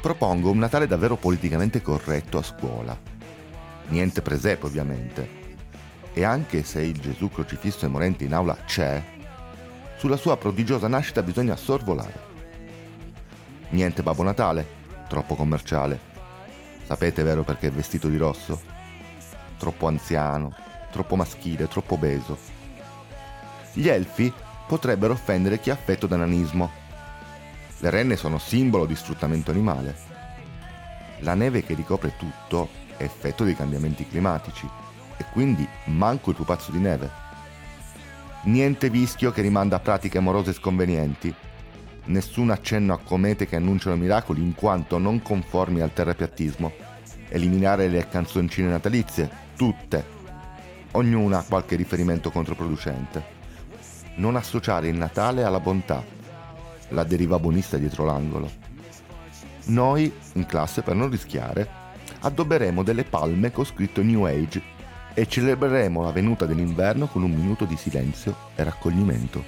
Propongo un Natale davvero politicamente corretto a scuola. Niente presepe ovviamente. E anche se il Gesù crocifisso e morente in aula c'è, sulla sua prodigiosa nascita bisogna sorvolare. Niente Babbo Natale, troppo commerciale. Sapete vero perché è vestito di rosso? Troppo anziano, troppo maschile, troppo obeso. Gli elfi potrebbero offendere chi è affetto da nanismo le renne sono simbolo di sfruttamento animale. La neve che ricopre tutto è effetto dei cambiamenti climatici e quindi manco il pupazzo di neve. Niente vischio che rimanda a pratiche amorose sconvenienti. Nessun accenno a comete che annunciano miracoli in quanto non conformi al terrapiattismo. Eliminare le canzoncine natalizie, tutte. Ognuna qualche riferimento controproducente. Non associare il Natale alla bontà la deriva buonista dietro l'angolo. Noi, in classe, per non rischiare, addobberemo delle palme con scritto New Age e celebreremo la venuta dell'inverno con un minuto di silenzio e raccoglimento.